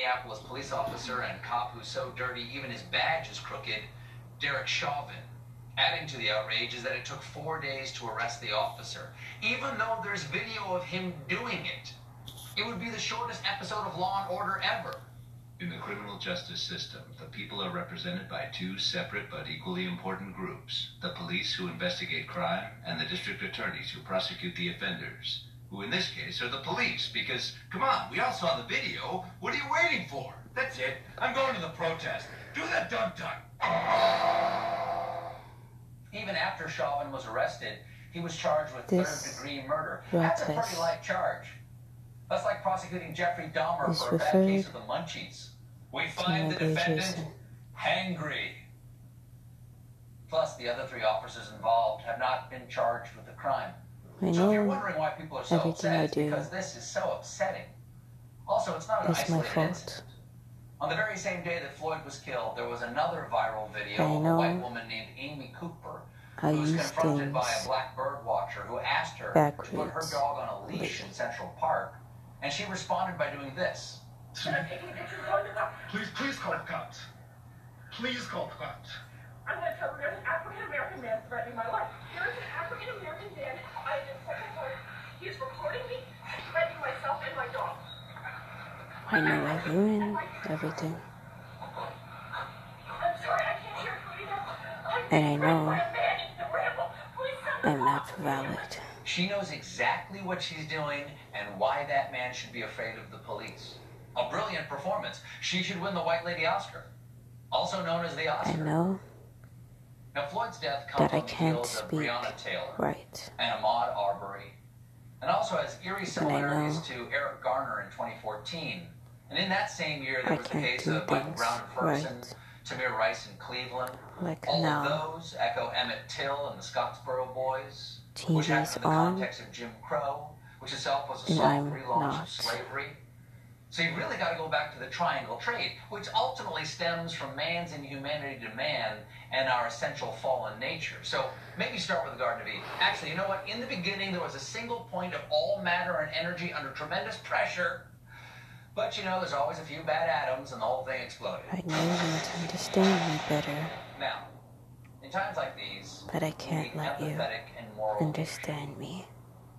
Minneapolis police officer and cop who's so dirty even his badge is crooked, Derek Chauvin. Adding to the outrage is that it took four days to arrest the officer, even though there's video of him doing it. It would be the shortest episode of Law and Order ever. In the criminal justice system, the people are represented by two separate but equally important groups the police who investigate crime and the district attorneys who prosecute the offenders, who in this case are the police, because, come on, we all saw the video. What are you waiting for? That's it. I'm going to the protest. Do that dun dun. Even after Chauvin was arrested, he was charged with third degree murder. That's a pretty light charge. That's like prosecuting Jeffrey Dahmer is for a bad case of the munchies. We find the defendant hangry. Plus, the other three officers involved have not been charged with the crime. I So you're know wondering why people are so everything upset, I do because this is so upsetting. Also, it's not an it's my isolated fault. incident. On the very same day that Floyd was killed, there was another viral video I of a white know. woman named Amy Cooper I who was use confronted by a black bird watcher who asked her to put her backwards. dog on a leash in Central Park, and she responded by doing this. Should I take you to call the cops? Please, please call the cops. Please call the cops. I'm going to tell them there's an African American man threatening my life. There is an African American man. I am second floor. He is recording me, threatening myself and my dog. I know I ruined everything. I'm sorry, I can't hear you either. I'm And I know threatened by a man in the ramble. Please send the I'm not valid. She knows exactly what she's doing and why that man should be afraid of the police. A brilliant performance. She should win the White Lady Oscar, also known as the Oscar. I Oscar. know Now, Floyd's death comes that I can't speak Taylor right. and Ahmaud Arbery, and also has eerie similarities to Eric Garner in 2014. And in that same year, there I was the case of Michael Brown in Ferguson, right. Tamir Rice in Cleveland. Like All now. of those echo Emmett Till and the Scottsboro Boys, which happened in the on, context of Jim Crow, which itself was a and soft relaunch not. of slavery. So you really got to go back to the triangle trade, which ultimately stems from man's inhumanity to man and our essential fallen nature. So maybe start with the Garden of Eden. Actually, you know what? In the beginning, there was a single point of all matter and energy under tremendous pressure. But you know, there's always a few bad atoms, and the whole thing exploded. I know you need to understand me better, Now, in times like these, but I can't let you and moral. understand me.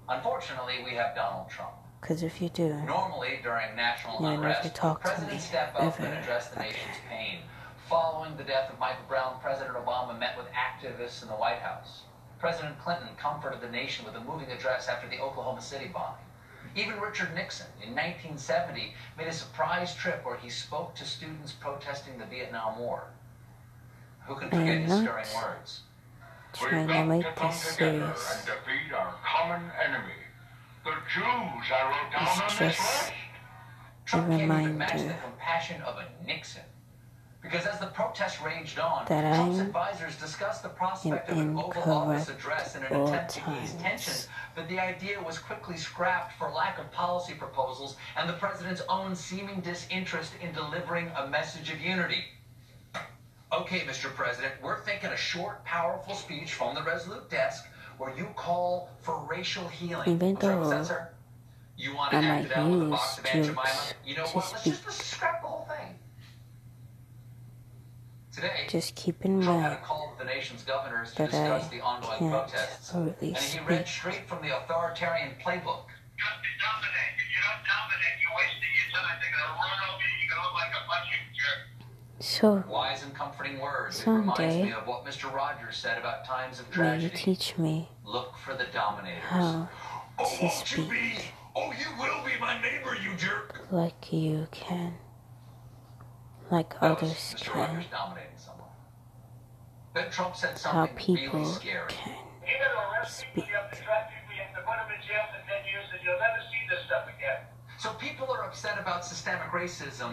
Unfortunately, we have Donald Trump. Because if you do, Normally, during national You'll never unrest, talk to presidents step up and address the again. nation's pain. Following the death of Michael Brown, President Obama met with activists in the White House. President Clinton comforted the nation with a moving address after the Oklahoma City bombing. Even Richard Nixon, in 1970, made a surprise trip where he spoke to students protesting the Vietnam War. Who can forget his stirring words? trying to make this serious. and defeat our common enemy. The Jews I wrote down It's on this just list. Trump can't the reminder compassion of a Nixon. Because as the protests raged on, that Trump's I'm advisors discussed the prospect of an an Oval Office address in an all attempt to ease times. tension, but the idea was quickly scrapped for lack of policy proposals and the president's own seeming disinterest in delivering a message of unity. Okay, Mr. President, we're thinking a short, powerful speech from the Resolute desk where you call for racial healing. Even I'm sorry, what's that, though sir? You want to I act it might out with a use box of Aunt Jemima? You know to what? Let's just, speak. let's just scrap the whole thing. Today, Just keep in Trump had mind a call with the nation's governors to that I discuss the ongoing can't protests. really And he read straight from the authoritarian playbook. Just dominate. If you don't dominate, you're wasting your time. They're gonna run over you. You're gonna look like a bunch of jerks. So, Wise and comforting words. It reminds Someday, me of what Mr. Rogers said about times of will you teach me Look for the dominators. how oh, to won't you be? speak Oh, you will be my neighbor, you jerk. like you can, like That others Mr. can, Rogers dominating someone. Then Trump said how something people really scary. can You're gonna people. You have to trap people. You have to put them in jail for ten years, and you'll never see this stuff again. So people are upset about systemic racism